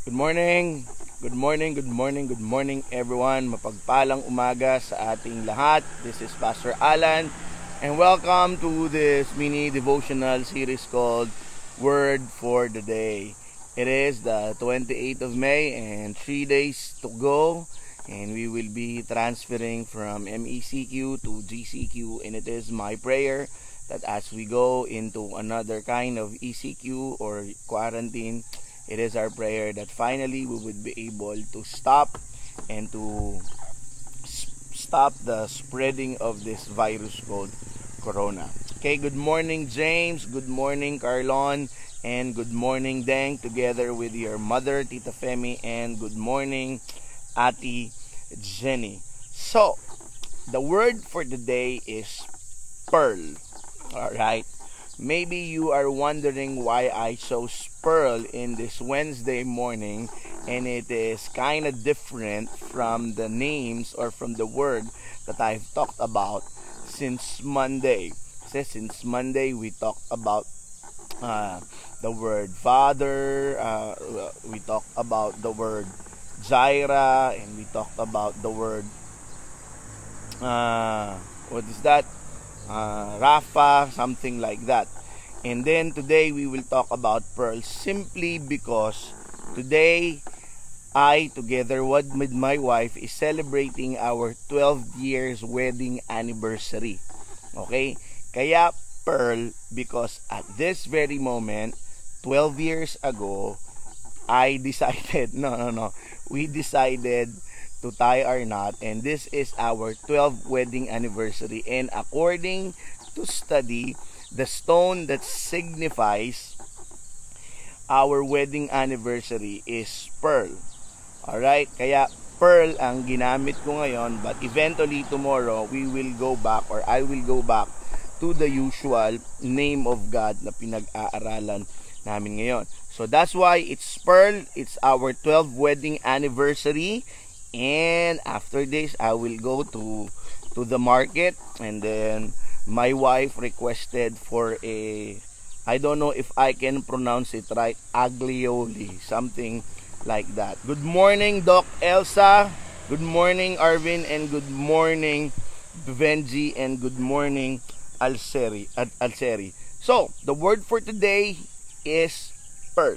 Good morning. Good morning, good morning, good morning everyone. Mapagpalang umaga sa ating lahat. This is Pastor Alan and welcome to this mini devotional series called Word for the Day. It is the 28th of May and 3 days to go and we will be transferring from MECQ to GCQ and it is my prayer that as we go into another kind of ECQ or quarantine it is our prayer that finally we would be able to stop and to stop the spreading of this virus called corona. Okay, good morning James, good morning Carlon, and good morning Deng together with your mother Tita Femi and good morning Ati Jenny. So, the word for the day is pearl. All right. Maybe you are wondering why I chose pearl in this Wednesday morning and it is kind of different from the names or from the word that I've talked about since Monday. Kasi since Monday we talked about uh, the word father, uh, we talked about the word Jaira, and we talked about the word uh, what is that? uh, Rafa, something like that. And then today we will talk about pearls simply because today I together with my wife is celebrating our 12 years wedding anniversary. Okay? Kaya pearl because at this very moment 12 years ago I decided no no no we decided to tie our knot and this is our 12th wedding anniversary and according to study the stone that signifies our wedding anniversary is pearl alright kaya pearl ang ginamit ko ngayon but eventually tomorrow we will go back or I will go back to the usual name of God na pinag-aaralan namin ngayon. So that's why it's Pearl. It's our 12th wedding anniversary and after this I will go to to the market and then my wife requested for a I don't know if I can pronounce it right aglioli something like that. Good morning Doc Elsa. Good morning Arvin and good morning Benji and good morning Alseri Alseri. So the word for today is pearl.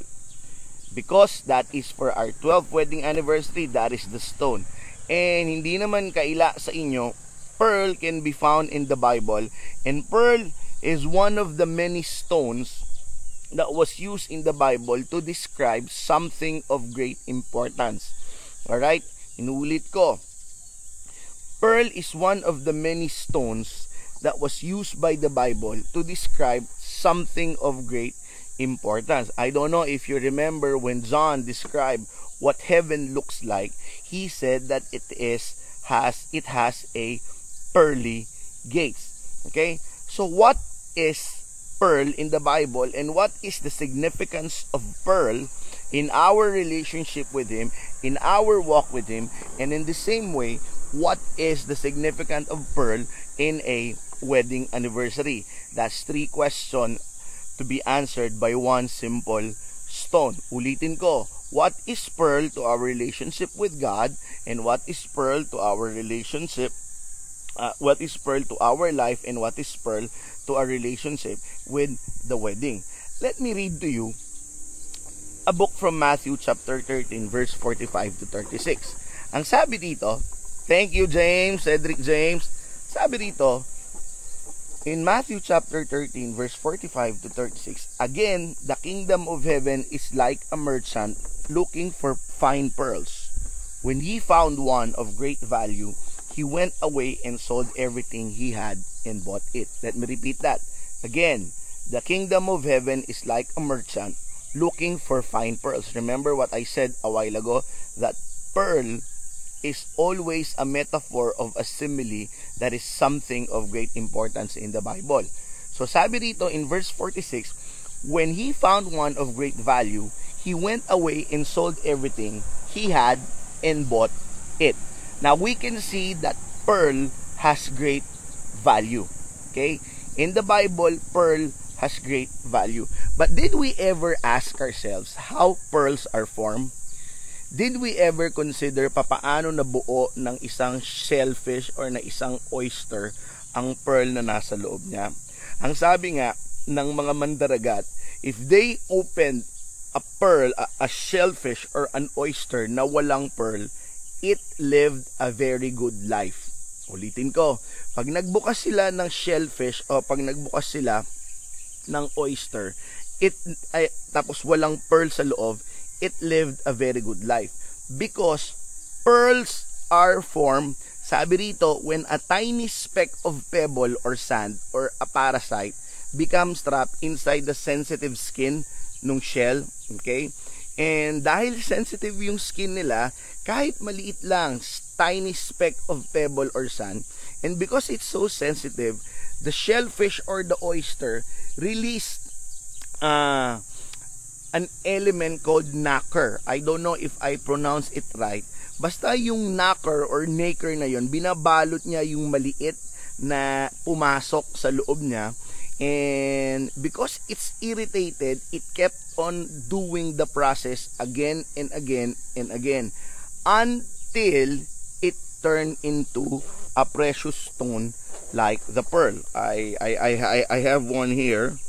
Because that is for our 12th wedding anniversary that is the stone. And hindi naman kaila sa inyo pearl can be found in the bible and pearl is one of the many stones that was used in the bible to describe something of great importance all right inulit ko pearl is one of the many stones that was used by the bible to describe something of great importance. I don't know if you remember when John described what heaven looks like, he said that it is has it has a pearly gates. Okay? So what is pearl in the Bible and what is the significance of pearl in our relationship with him, in our walk with him, and in the same way, what is the significance of pearl in a wedding anniversary? That's three questions to be answered by one simple stone. Ulitin ko, what is pearl to our relationship with God and what is pearl to our relationship uh, what is pearl to our life and what is pearl to our relationship with the wedding. Let me read to you a book from Matthew chapter 13 verse 45 to 36. Ang sabi dito, thank you James, Cedric James, sabi dito, in Matthew chapter 13 verse 45 to 36, again, the kingdom of heaven is like a merchant looking for fine pearls. When he found one of great value, he went away and sold everything he had and bought it. Let me repeat that. Again, the kingdom of heaven is like a merchant looking for fine pearls. Remember what I said a while ago that pearl is always a metaphor of a simile that is something of great importance in the Bible. So sabi dito in verse 46, when he found one of great value, he went away and sold everything he had and bought it. Now we can see that pearl has great value. Okay? In the Bible, pearl has great value. But did we ever ask ourselves how pearls are formed? Did we ever consider papaano nabuo ng isang shellfish or na isang oyster ang pearl na nasa loob niya? Ang sabi nga ng mga mandaragat, if they opened a pearl, a, a shellfish or an oyster na walang pearl, it lived a very good life. Ulitin ko, pag nagbukas sila ng shellfish o pag nagbukas sila ng oyster, it ay, tapos walang pearl sa loob, it lived a very good life. Because pearls are formed, sabi rito, when a tiny speck of pebble or sand or a parasite becomes trapped inside the sensitive skin nung shell, okay? And dahil sensitive yung skin nila, kahit maliit lang, tiny speck of pebble or sand, and because it's so sensitive, the shellfish or the oyster released uh, an element called nacre. I don't know if I pronounce it right. Basta yung nacre or nacre na yon, binabalot niya yung maliit na pumasok sa loob niya and because it's irritated it kept on doing the process again and again and again until it turned into a precious stone like the pearl. I i i i have one here.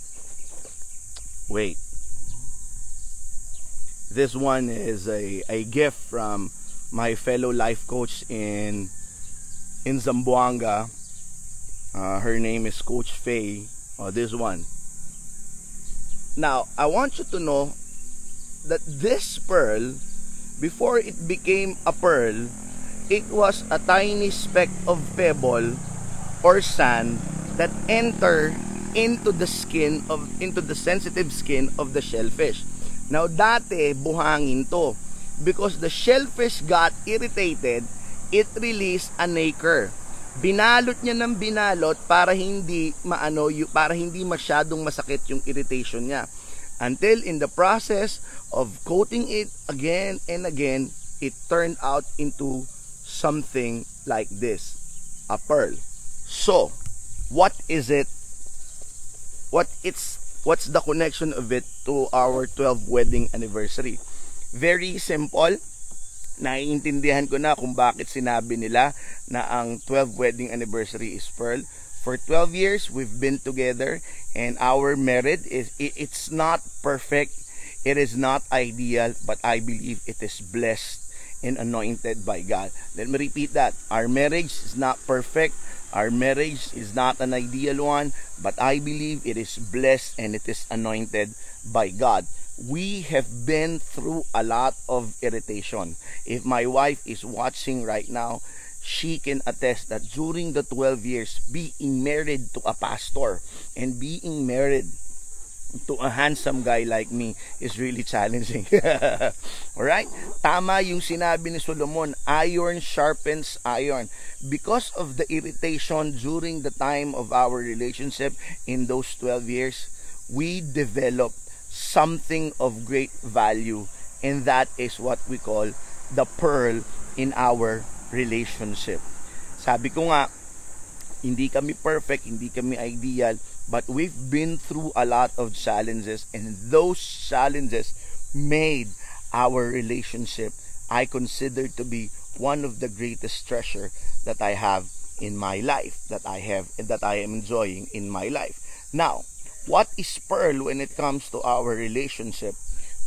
Wait. This one is a a gift from my fellow life coach in in Zamboanga. Uh, her name is coach Faye Oh, this one. Now, I want you to know that this pearl, before it became a pearl, it was a tiny speck of pebble or sand that enter into the skin of into the sensitive skin of the shellfish. Now dati buhangin to because the shellfish got irritated, it released a nacre binalot niya ng binalot para hindi maano para hindi masyadong masakit yung irritation niya. Until in the process of coating it again and again it turned out into something like this. A pearl. So what is it? What it's what's the connection of it to our 12 wedding anniversary? Very simple naiintindihan ko na kung bakit sinabi nila na ang 12 wedding anniversary is pearl. For 12 years, we've been together and our marriage is it's not perfect. It is not ideal, but I believe it is blessed and anointed by God. Let me repeat that. Our marriage is not perfect. Our marriage is not an ideal one, but I believe it is blessed and it is anointed by God we have been through a lot of irritation. If my wife is watching right now, she can attest that during the 12 years being married to a pastor and being married to a handsome guy like me is really challenging. Alright? Tama yung sinabi ni Solomon, iron sharpens iron. Because of the irritation during the time of our relationship in those 12 years, we developed something of great value and that is what we call the pearl in our relationship. Sabi ko nga, hindi kami perfect, hindi kami ideal, but we've been through a lot of challenges and those challenges made our relationship I consider to be one of the greatest treasure that I have in my life that I have that I am enjoying in my life. Now, what is pearl when it comes to our relationship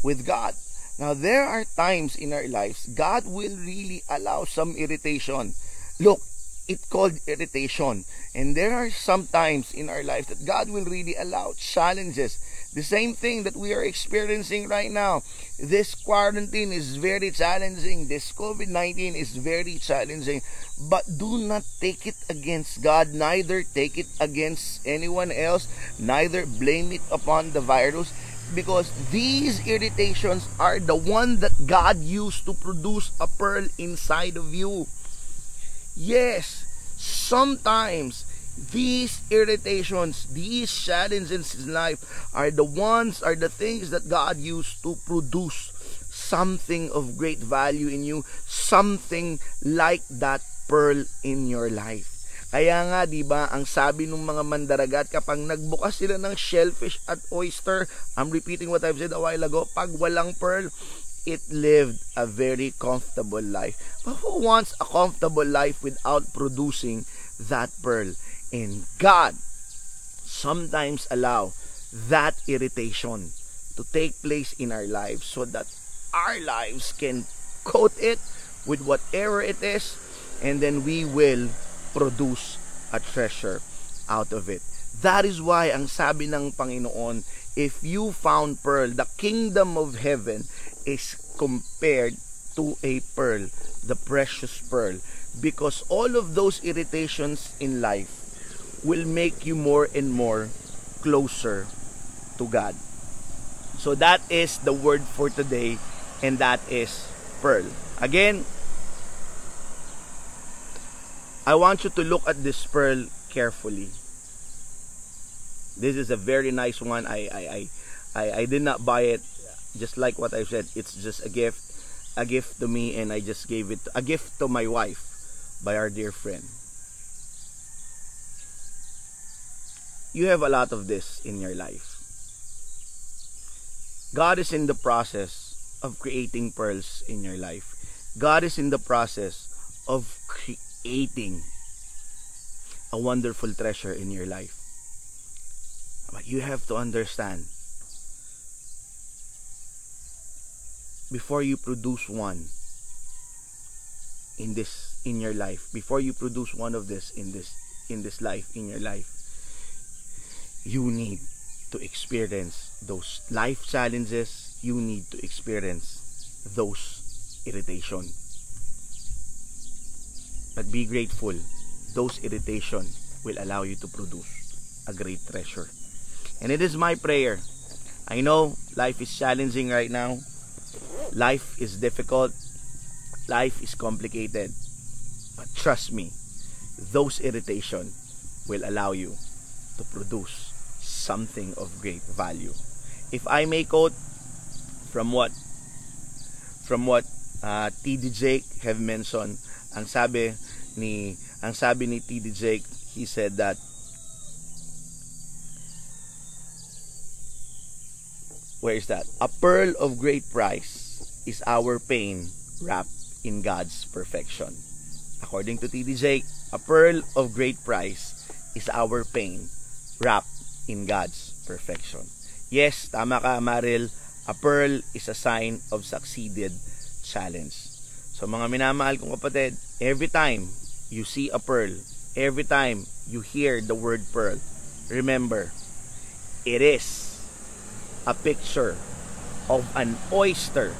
with God. Now, there are times in our lives God will really allow some irritation. Look, it called irritation. And there are some times in our life that God will really allow challenges. The same thing that we are experiencing right now. This quarantine is very challenging. This COVID 19 is very challenging. But do not take it against God, neither take it against anyone else, neither blame it upon the virus because these irritations are the one that God used to produce a pearl inside of you. Yes, sometimes these irritations, these challenges in life are the ones, are the things that God used to produce something of great value in you, something like that pearl in your life. Kaya nga, di ba, ang sabi ng mga mandaragat, kapag nagbukas sila ng shellfish at oyster, I'm repeating what I've said a while ago, pag walang pearl, it lived a very comfortable life. But who wants a comfortable life without producing that pearl? And God sometimes allow that irritation to take place in our lives so that our lives can coat it with whatever it is and then we will produce a treasure out of it. That is why ang sabi ng Panginoon, if you found pearl, the kingdom of heaven is compared to a pearl, the precious pearl. Because all of those irritations in life will make you more and more closer to God. So that is the word for today and that is pearl. Again, I want you to look at this pearl carefully. This is a very nice one. I I I I, I did not buy it just like what I said. It's just a gift, a gift to me, and I just gave it a gift to my wife by our dear friend. You have a lot of this in your life. God is in the process of creating pearls in your life. God is in the process of creating a wonderful treasure in your life. But you have to understand before you produce one in this in your life, before you produce one of this in this in this life in your life, you need to experience those life challenges, you need to experience those irritation. But be grateful. Those irritation will allow you to produce a great treasure. And it is my prayer. I know life is challenging right now. Life is difficult. Life is complicated. But trust me, those irritation will allow you to produce something of great value. If I may quote from what from what uh, TD Jake have mentioned, ang sabi ni ang sabi ni TD Jake, he said that Where is that? A pearl of great price is our pain wrapped in God's perfection. According to T.D. Jake, a pearl of great price is our pain wrapped in God's perfection. Yes, tama ka, Maril. A pearl is a sign of succeeded challenge. So mga minamahal kong kapatid, every time you see a pearl, every time you hear the word pearl, remember, it is a picture of an oyster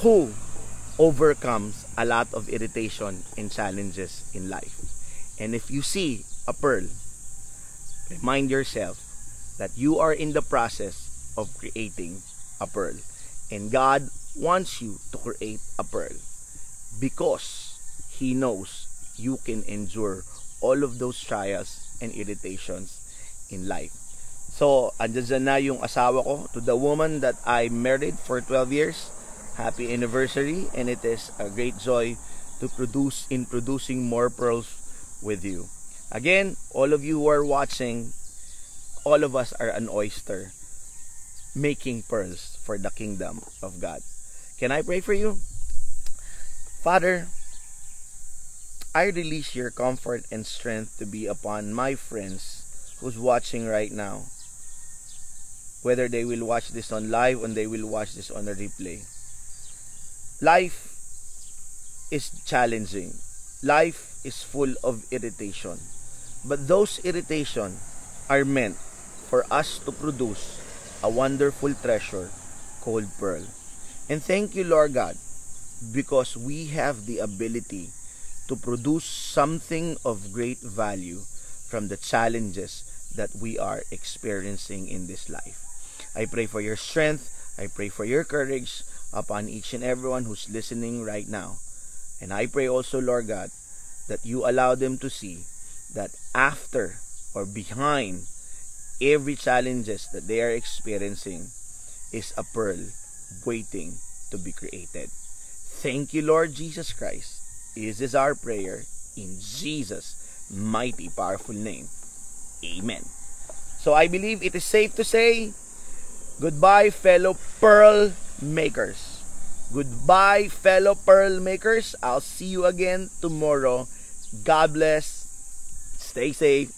who overcomes a lot of irritation and challenges in life. And if you see a pearl, remind yourself that you are in the process of creating a pearl. And God wants you to create a pearl because He knows you can endure all of those trials and irritations in life. So, andyan na yung asawa ko to the woman that I married for 12 years. Happy anniversary and it is a great joy to produce in producing more pearls with you. Again, all of you who are watching, all of us are an oyster making pearls for the kingdom of God. Can I pray for you? Father, I release your comfort and strength to be upon my friends who's watching right now whether they will watch this on live or they will watch this on a replay. Life is challenging. Life is full of irritation. But those irritation are meant for us to produce a wonderful treasure called pearl. And thank you, Lord God, because we have the ability to produce something of great value from the challenges that we are experiencing in this life. I pray for your strength. I pray for your courage upon each and everyone who's listening right now. And I pray also, Lord God, that you allow them to see that after or behind every challenges that they are experiencing is a pearl waiting to be created. Thank you, Lord Jesus Christ. This is our prayer in Jesus' mighty, powerful name. Amen. So I believe it is safe to say Goodbye, fellow pearl makers. Goodbye, fellow pearl makers. I'll see you again tomorrow. God bless. Stay safe